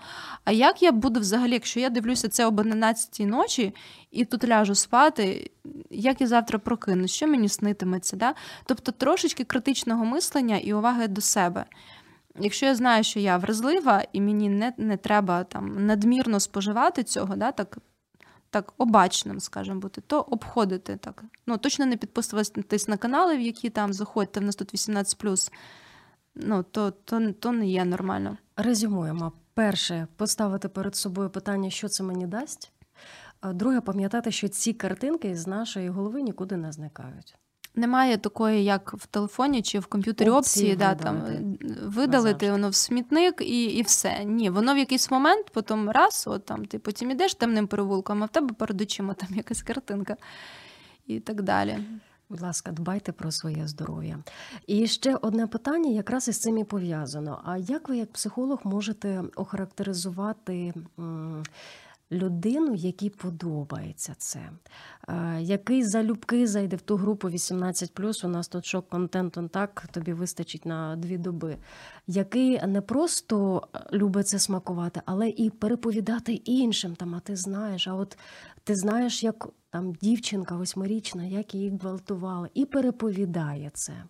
А як я буду взагалі, якщо я дивлюся це об 11-й ночі і тут ляжу спати, як я завтра прокину, що мені снитиметься? Да? Тобто трошечки критичного мислення і уваги до себе. Якщо я знаю, що я вразлива і мені не не треба там надмірно споживати цього, да, так так обачним, скажімо бути, то обходити так. Ну, Точно не підписуватись на канали, в які там заходьте, в нас тут 18, ну, то, то, то не є нормально. Резюмуємо. Перше, поставити перед собою питання, що це мені дасть. Друге, пам'ятати, що ці картинки з нашої голови нікуди не зникають. Немає такої, як в телефоні чи в комп'ютері опції, опції да, там, видалити воно в смітник і і все. Ні, воно в якийсь момент, потім раз, от там ти потім ідеш темним перевулком, а в тебе перед очима там якась картинка і так далі. Будь ласка, дбайте про своє здоров'я. І ще одне питання, якраз із цим і пов'язано. А як ви, як психолог, можете охарактеризувати людину, якій подобається це, е, який залюбки зайде в ту групу 18+, у нас тут шок контенту, так тобі вистачить на дві доби, який не просто любить це смакувати, але і переповідати іншим. Там, А ти знаєш, а от ти знаєш, як там дівчинка восьмирічна, як її гвалтували, і переповідає це.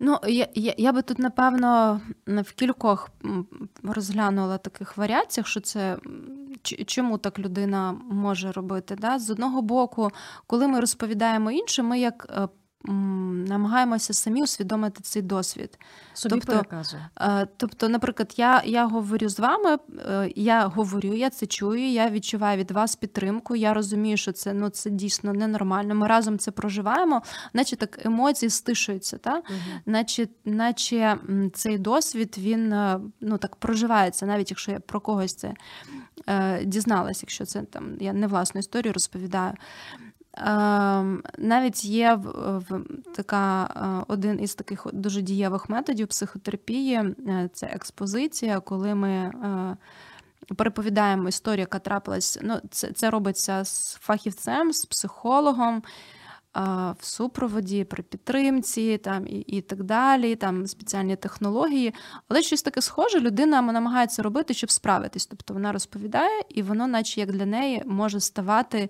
Ну, я я, я би тут, напевно, в кількох розглянула таких варіаціях, що це чому так людина може робити. Да? З одного боку, коли ми розповідаємо іншим, ми як е, намагаємося самі усвідомити цей досвід. Собі тобто, е, тобто, наприклад, я я говорю з вами, е, я говорю, я це чую, я відчуваю від вас підтримку. Я розумію, що це ну це дійсно ненормально. Ми разом це проживаємо, наче так емоції стишуються, та? Угу. наче наче цей досвід він е, ну так проживається, навіть якщо я про когось це е, дізналась, якщо це там я не власну історію розповідаю. Ем, навіть є в така е, один із таких дуже дієвих методів психотерапії е, це експозиція, коли ми е, переповідаємо історію, яка трапилась. Ну, Це це робиться з фахівцем, з психологом. В супроводі, при підтримці там, і і так далі, там спеціальні технології. Але щось таке схоже, людина намагається робити, щоб справитись. Тобто вона розповідає, і воно, наче як для неї, може ставати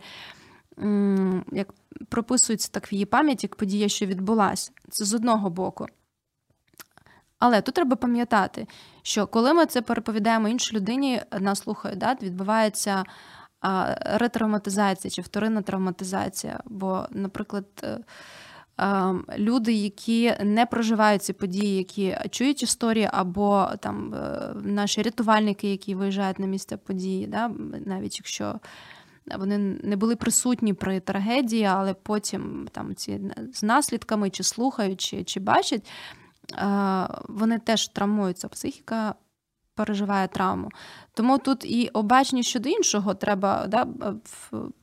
як прописується так в її пам'яті, як подія, що відбулася. Це з одного боку. Але тут треба пам'ятати, що коли ми це переповідаємо іншій людині, нас слухають, да, відбувається ретравматизація чи вторинна травматизація. Бо, наприклад, е, люди, які не проживають ці події, які чують історії, або там е, наші рятувальники, які виїжджають на місце події, да, навіть якщо вони не були присутні при трагедії, але потім там ці з наслідками чи слухають, чи, чи бачать, вони теж травмуються. Психіка переживає травму. Тому тут і обачність щодо іншого треба да,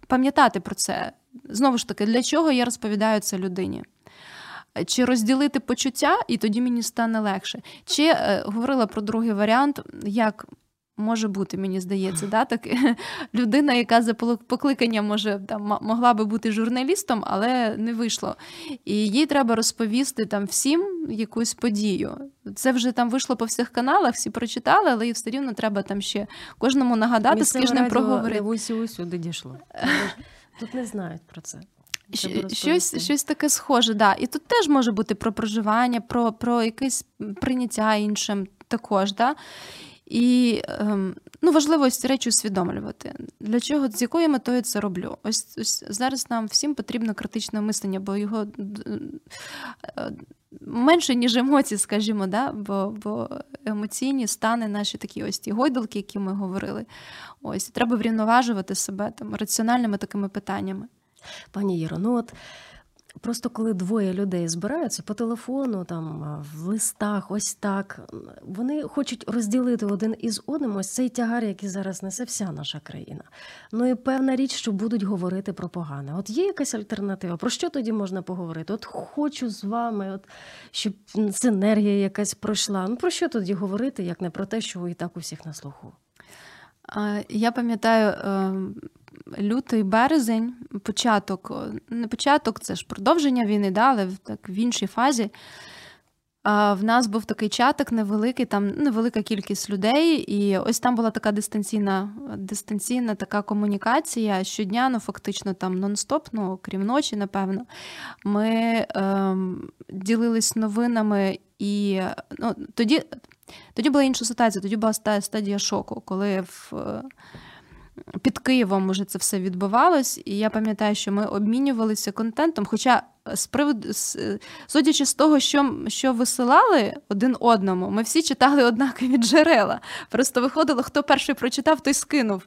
пам'ятати про це. Знову ж таки, для чого я розповідаю це людині? Чи розділити почуття, і тоді мені стане легше. Чи е, говорила про другий варіант, як Може бути, мені здається, да? так <laughs> людина, яка за покликанням може там могла би бути журналістом, але не вийшло. І їй треба розповісти там всім якусь подію. Це вже там вийшло по всіх каналах, всі прочитали, але і все рівно треба там ще кожному нагадати, з кожним проговорити. Усюди дійшло. <laughs> Тут не знають про це. Щось щось таке схоже, да. І тут теж може бути про проживання, про про якесь прийняття іншим також. Да? І ем, ну, важливо ці речі усвідомлювати. Для чого, з якою метою це роблю? Ось, ось зараз нам всім потрібно критичне мислення, бо його е, менше, ніж емоції, скажімо, да? бо бо емоційні стани наші такі ось ті гойдалки, які ми говорили. Ось треба врівноважувати себе там раціональними такими питаннями. Пані Іро, ну от Просто коли двоє людей збираються по телефону, там в листах, ось так, вони хочуть розділити один із одним ось цей тягар, який зараз несе вся наша країна. Ну і певна річ, що будуть говорити про погане. От є якась альтернатива? Про що тоді можна поговорити? От хочу з вами, от щоб синергія якась пройшла. Ну про що тоді говорити, як не про те, що і так у всіх на слуху? Я пам'ятаю ем, лютий березень, початок, не початок, це ж продовження війни, да, але так в іншій фазі. В нас був такий чатик невеликий, там невелика кількість людей, і ось там була така дистанційна дистанційна така комунікація. Щодня, ну фактично там нон-стоп, ну крім ночі, напевно. Ми ем, ділились новинами, і ну, тоді тоді була інша ситуація, тоді була стадія шоку, коли в під Києвом уже це все відбувалось, і я пам'ятаю, що ми обмінювалися контентом. Хоча з приводу судячи з того, що що висилали один одному, ми всі читали однакові джерела. Просто виходило, хто перший прочитав, той скинув.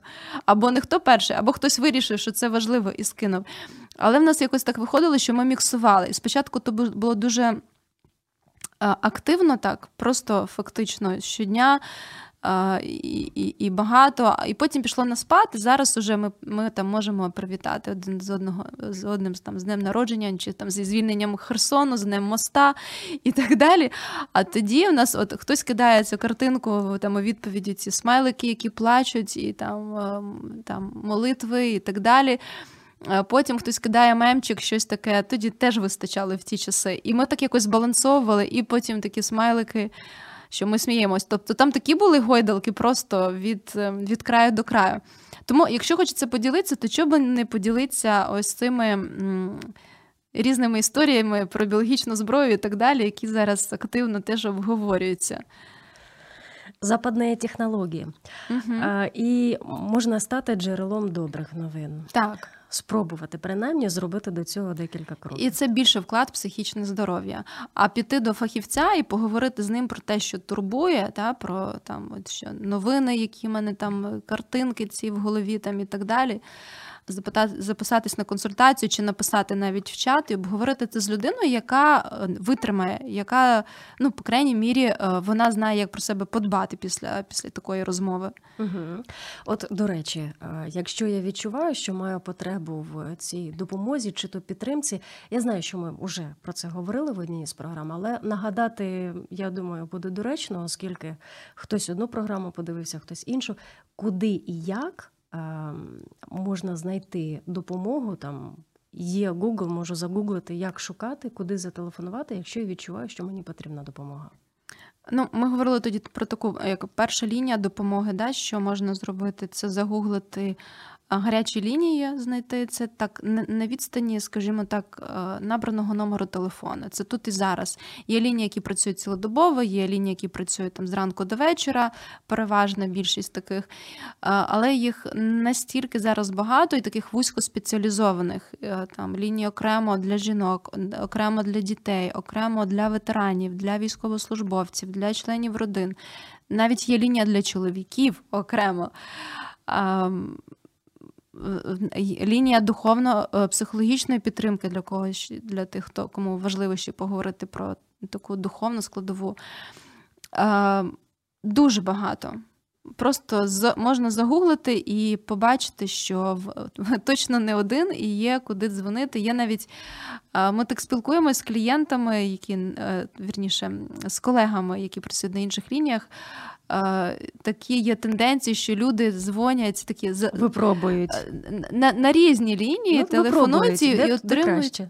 Або не хто перший, або хтось вирішив, що це важливо, і скинув. Але в нас якось так виходило, що ми міксували. І спочатку то було дуже. Активно так, просто фактично щодня і і, багато. І потім пішло на спад. Зараз уже ми ми там можемо привітати один з одного з одним там з днем народження, чи там зі звільненням Херсону, з днем моста і так далі. А тоді у нас от хтось кидає цю картинку там у відповіді ці смайлики, які плачуть, і там, ем, там молитви, і так далі. Потім хтось кидає мемчик, щось таке, тоді теж вистачало в ті часи. І ми так якось збалансовували, і потім такі смайлики що ми сміємось. Тобто там такі були гойдалки просто від е, від краю до краю. Тому, якщо хочеться поділитися, то чого би не поділитися ось цими м, різними історіями про біологічну зброю і так далі, які зараз активно теж обговорюються. Западні технології. Угу. А, І можна стати джерелом добрих новин. Так спробувати принаймні зробити до цього декілька кроків. І це більше вклад в психічне здоров'я. А піти до фахівця і поговорити з ним про те, що турбує, та про там от що новини, які в мене там картинки ці в голові, там і так далі запитати, записатись на консультацію чи написати навіть в чат і обговорити це з людиною, яка е, витримає, яка, ну, по крайній мірі, е, вона знає, як про себе подбати після після такої розмови. Угу. От, до речі, е, якщо я відчуваю, що маю потребу в цій допомозі чи то підтримці, я знаю, що ми вже про це говорили в одній з програм, але нагадати, я думаю, буде доречно, оскільки хтось одну програму подивився, хтось іншу, куди і як. Ем, можна знайти допомогу. Там є Google, можу загуглити, як шукати, куди зателефонувати, якщо я відчуваю, що мені потрібна допомога. Ну, ми говорили тоді про таку як перша лінія допомоги, да, що можна зробити, це загуглити гарячі лінії знайти це так на відстані, скажімо так, е, набраного номеру телефону. Це тут і зараз. Є лінії, які працюють цілодобово, є лінії, які працюють там зранку до вечора, переважна більшість таких, е, але їх настільки зараз багато і таких вузькоспеціалізованих е, там лінії окремо для жінок, окремо для дітей, окремо для ветеранів, для військовослужбовців, для членів родин. Навіть є лінія для чоловіків окремо лінія духовно-психологічної підтримки для когось, для тих, хто кому важливо ще поговорити про таку духовну складову. Дуже багато. Просто можна загуглити і побачити, що точно не один і є куди дзвонити. Є навіть ми так спілкуємося з клієнтами, які е, вірніше з колегами, які працюють на інших лініях такі є тенденції, що люди дзвонять такі випробують на на різні лінії, ну, телефонують і, і отримують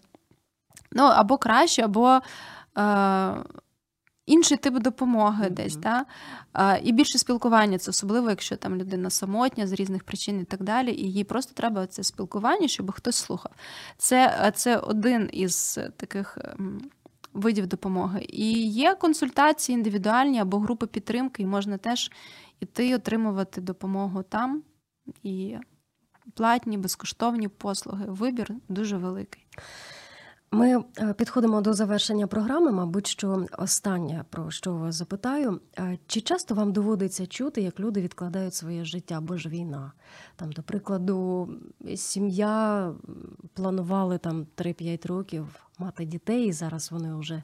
ну, або краще, або е, інший тип допомоги mm-hmm. десь. Та? Е, і більше спілкування, це особливо, якщо там людина самотня з різних причин і так далі, і їй просто треба це спілкування, щоб хтось слухав. Це, Це один із таких. Видів допомоги. І є консультації індивідуальні або групи підтримки, і можна теж іти отримувати допомогу там. І платні, безкоштовні послуги. Вибір дуже великий. Ми е, підходимо до завершення програми. Мабуть, що останнє про що вас запитаю: е, чи часто вам доводиться чути, як люди відкладають своє життя, бо ж війна? Там, до прикладу, сім'я планували там 3-5 років мати дітей, і зараз вони вже,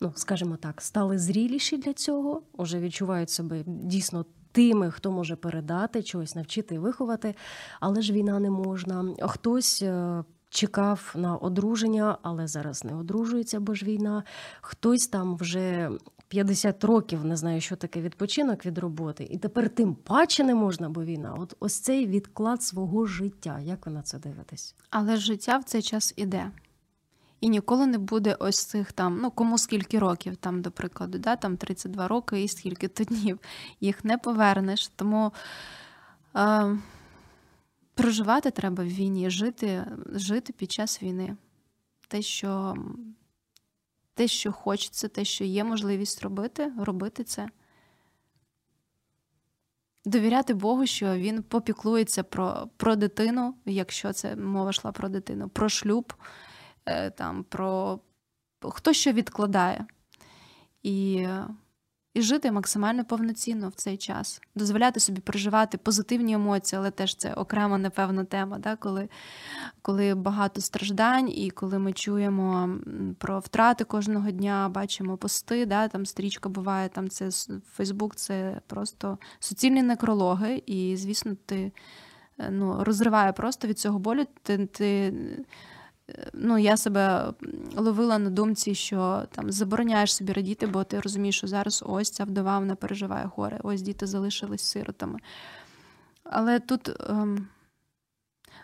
ну скажімо так, стали зріліші для цього, вже відчувають себе дійсно. Тими, хто може передати чогось, навчити виховати, але ж війна не можна. Хтось е, чекав на одруження, але зараз не одружується, бо ж війна. Хтось там вже 50 років не знає, що таке відпочинок від роботи, і тепер тим паче не можна, бо війна. От ось цей відклад свого життя. Як ви на це дивитесь? Але життя в цей час іде. І ніколи не буде ось цих там, ну кому скільки років, там, до прикладу, да, там 32 роки і скільки то днів. Їх не повернеш. Тому. Е- Проживати треба в війні, жити жити під час війни. Те, що те, що хочеться, те, що є можливість робити, робити це. Довіряти Богу, що він попіклується про про дитину, якщо це мова йшла про дитину, про шлюб, е, там, про хто що відкладає. І і жити максимально повноцінно в цей час, дозволяти собі переживати позитивні емоції, але теж це окрема, напевно, тема, да? коли коли багато страждань, і коли ми чуємо про втрати кожного дня, бачимо пости, да? там стрічка буває, там це Фейсбук, це просто суцільні некрологи, і, звісно, ти е, ну, розриває просто від цього болю. Ти, ти ну, я себе ловила на думці, що там забороняєш собі радіти, бо ти розумієш, що зараз ось ця вдова вона переживає горе, ось діти залишились сиротами. Але тут ем,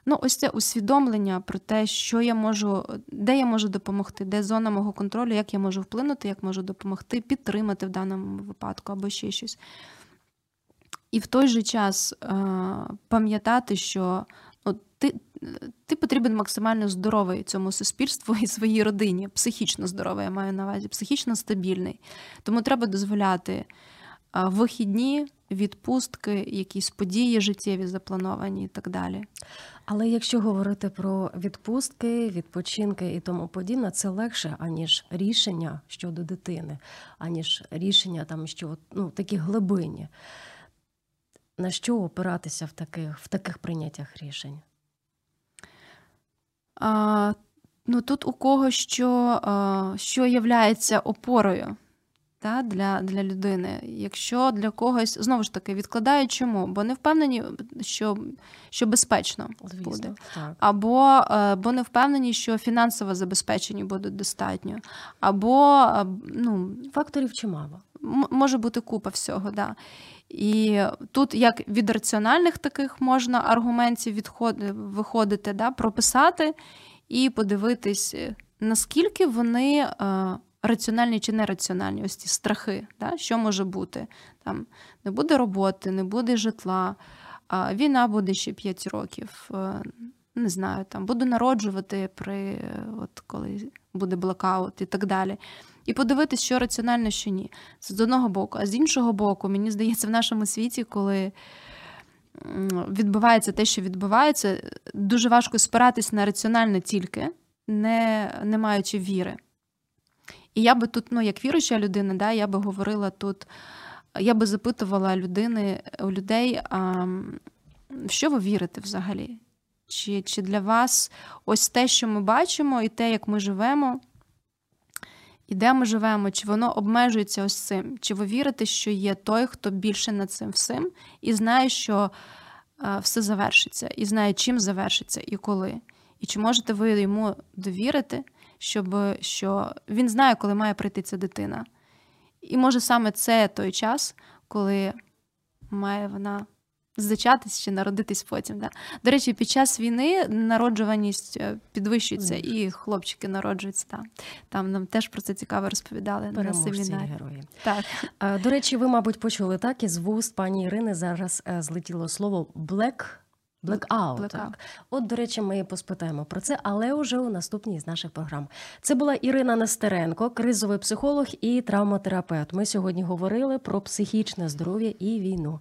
ну, ось це усвідомлення про те, що я можу, де я можу допомогти, де зона мого контролю, як я можу вплинути, як можу допомогти, підтримати в даному випадку або ще щось. І в той же час е, пам'ятати, що ну, ти ти потрібен максимально здоровий цьому суспільству і своїй родині, психічно здоровий, я маю на увазі, психічно стабільний. Тому треба дозволяти вихідні, відпустки, якісь події життєві заплановані і так далі. Але якщо говорити про відпустки, відпочинки і тому подібне, це легше, аніж рішення щодо дитини, аніж рішення там, що ну, такі глибині. На що опиратися в таких, в таких прийняттях рішень? А, Ну тут у кого що а, що являється опорою та, для для людини. Якщо для когось знову ж таки відкладають чому? Бо не впевнені, що що безпечно Звісно, буде. Так. Або бо не впевнені, що фінансово забезпечені будуть достатньо. Або ну, факторів чимало. Може бути купа всього, да. І тут як від раціональних таких можна аргументів відходи, виходити, да, прописати і подивитись, наскільки вони е, раціональні чи нераціональні, ось ці страхи, да, що може бути. Там Не буде роботи, не буде житла, а війна буде ще 5 років. Е, не знаю, там буду народжувати при от коли буде блокаут і так далі і подивитись, що раціонально, що ні. Це з одного боку. А з іншого боку, мені здається, в нашому світі, коли відбувається те, що відбувається, дуже важко спиратись на раціональне тільки, не, не маючи віри. І я би тут, ну, як віруюча людина, да, я би говорила тут, я би запитувала людини, у людей, а, в що ви вірите взагалі? Чи, Чи для вас ось те, що ми бачимо, і те, як ми живемо, і де ми живемо, чи воно обмежується ось цим? Чи ви вірите, що є той, хто більше над цим всім, і знає, що е, все завершиться, і знає, чим завершиться і коли? І чи можете ви йому довірити, щоб що він знає, коли має прийти ця дитина? І може саме це той час, коли має вона зачатись чи народитись потім. Да? До речі, під час війни народжуваність е, підвищується, mm. і хлопчики народжуються там. Там нам теж про це цікаво розповідали Переможці на семінарі. герої. Так. До речі, ви, мабуть, почули так із вуст пані Ірини зараз е, злетіло слово «black Блекаут. Blackout. Так. От, до речі, ми поспитаємо про це, але уже у наступній з наших програм. Це була Ірина Нестеренко, кризовий психолог і травматерапевт. Ми сьогодні говорили про психічне здоров'я і війну.